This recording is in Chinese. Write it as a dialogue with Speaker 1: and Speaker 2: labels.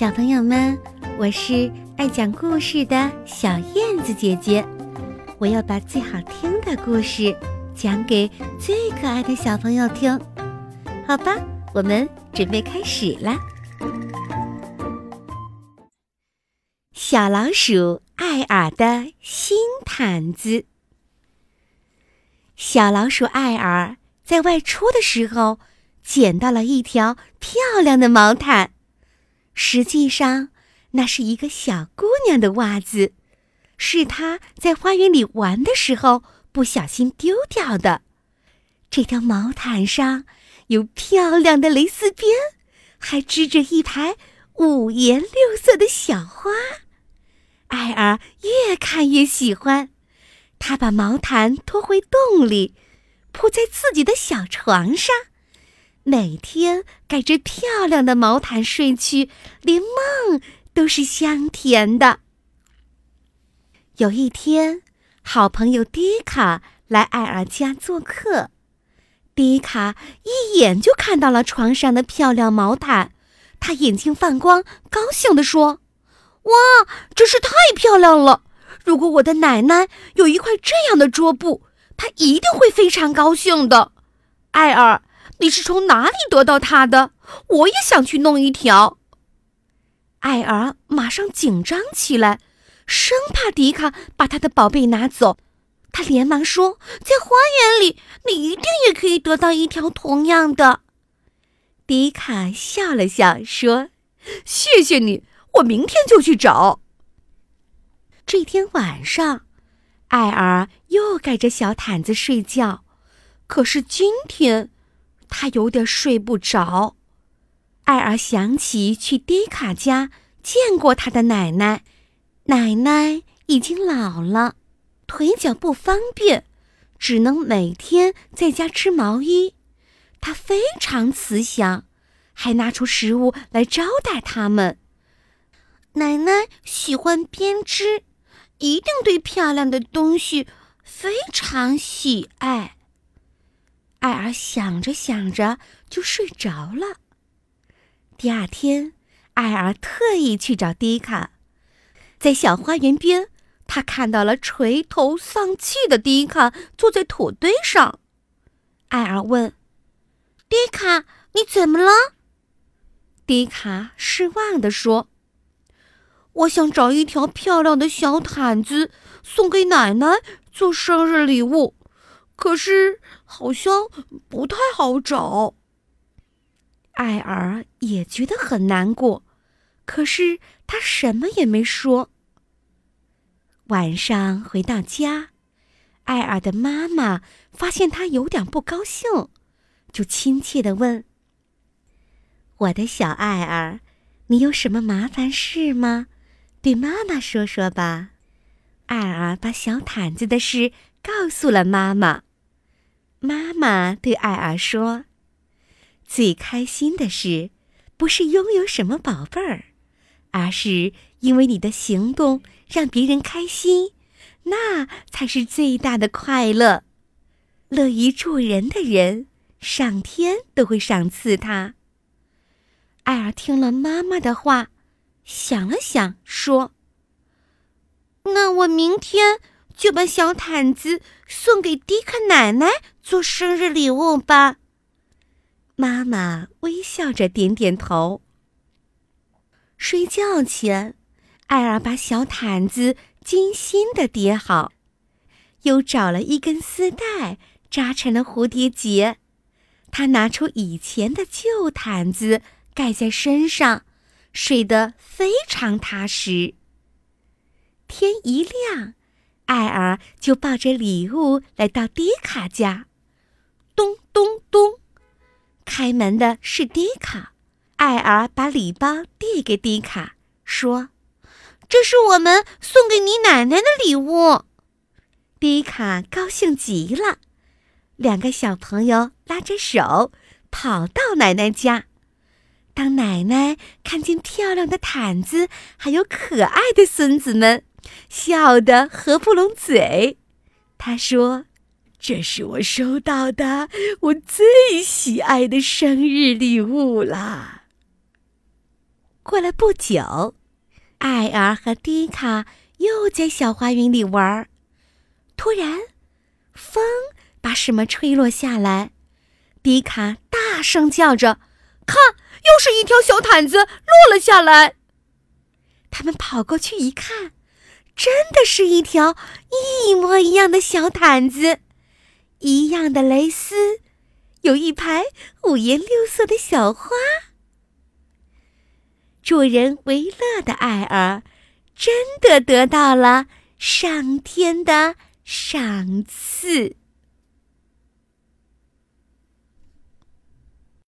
Speaker 1: 小朋友们，我是爱讲故事的小燕子姐姐，我要把最好听的故事讲给最可爱的小朋友听，好吧？我们准备开始啦！小老鼠艾尔的新毯子。小老鼠艾尔在外出的时候，捡到了一条漂亮的毛毯。实际上，那是一个小姑娘的袜子，是她在花园里玩的时候不小心丢掉的。这条毛毯上有漂亮的蕾丝边，还织着一排五颜六色的小花。艾尔越看越喜欢，他把毛毯拖回洞里，铺在自己的小床上。每天盖着漂亮的毛毯睡去，连梦都是香甜的。有一天，好朋友迪卡来艾尔家做客，迪卡一眼就看到了床上的漂亮毛毯，他眼睛放光，高兴地说：“哇，真是太漂亮了！如果我的奶奶有一块这样的桌布，她一定会非常高兴的。”艾尔。你是从哪里得到它的？我也想去弄一条。艾尔马上紧张起来，生怕迪卡把他的宝贝拿走。他连忙说：“在花园里，你一定也可以得到一条同样的。”迪卡笑了笑说：“谢谢你，我明天就去找。”这天晚上，艾尔又盖着小毯子睡觉，可是今天。他有点睡不着，艾尔想起去迪卡家见过他的奶奶，奶奶已经老了，腿脚不方便，只能每天在家织毛衣。他非常慈祥，还拿出食物来招待他们。奶奶喜欢编织，一定对漂亮的东西非常喜爱。艾尔想着想着就睡着了。第二天，艾尔特意去找迪卡，在小花园边，他看到了垂头丧气的迪卡坐在土堆上。艾尔问：“迪卡，你怎么了？”迪卡失望地说：“我想找一条漂亮的小毯子送给奶奶做生日礼物。”可是好像不太好找。艾尔也觉得很难过，可是他什么也没说。晚上回到家，艾尔的妈妈发现他有点不高兴，就亲切的问：“我的小艾尔，你有什么麻烦事吗？对妈妈说说吧。”艾尔把小毯子的事告诉了妈妈。妈妈对艾尔说：“最开心的事，不是拥有什么宝贝儿，而是因为你的行动让别人开心，那才是最大的快乐。乐于助人的人，上天都会赏赐他。”艾尔听了妈妈的话，想了想，说：“那我明天。”就把小毯子送给迪克奶奶做生日礼物吧。妈妈微笑着点点头。睡觉前，艾尔把小毯子精心的叠好，又找了一根丝带扎成了蝴蝶结。他拿出以前的旧毯子盖在身上，睡得非常踏实。天一亮。艾尔就抱着礼物来到迪卡家，咚咚咚，开门的是迪卡。艾尔把礼包递给迪卡，说：“这是我们送给你奶奶的礼物。”迪卡高兴极了，两个小朋友拉着手跑到奶奶家。当奶奶看见漂亮的毯子，还有可爱的孙子们。笑得合不拢嘴，他说：“这是我收到的我最喜爱的生日礼物啦。”过了不久，艾尔和迪卡又在小花园里玩。突然，风把什么吹落下来，迪卡大声叫着：“看，又是一条小毯子落了下来！”他们跑过去一看，真的是一条一模一样的小毯子，一样的蕾丝，有一排五颜六色的小花。助人为乐的艾尔，真的得到了上天的赏赐。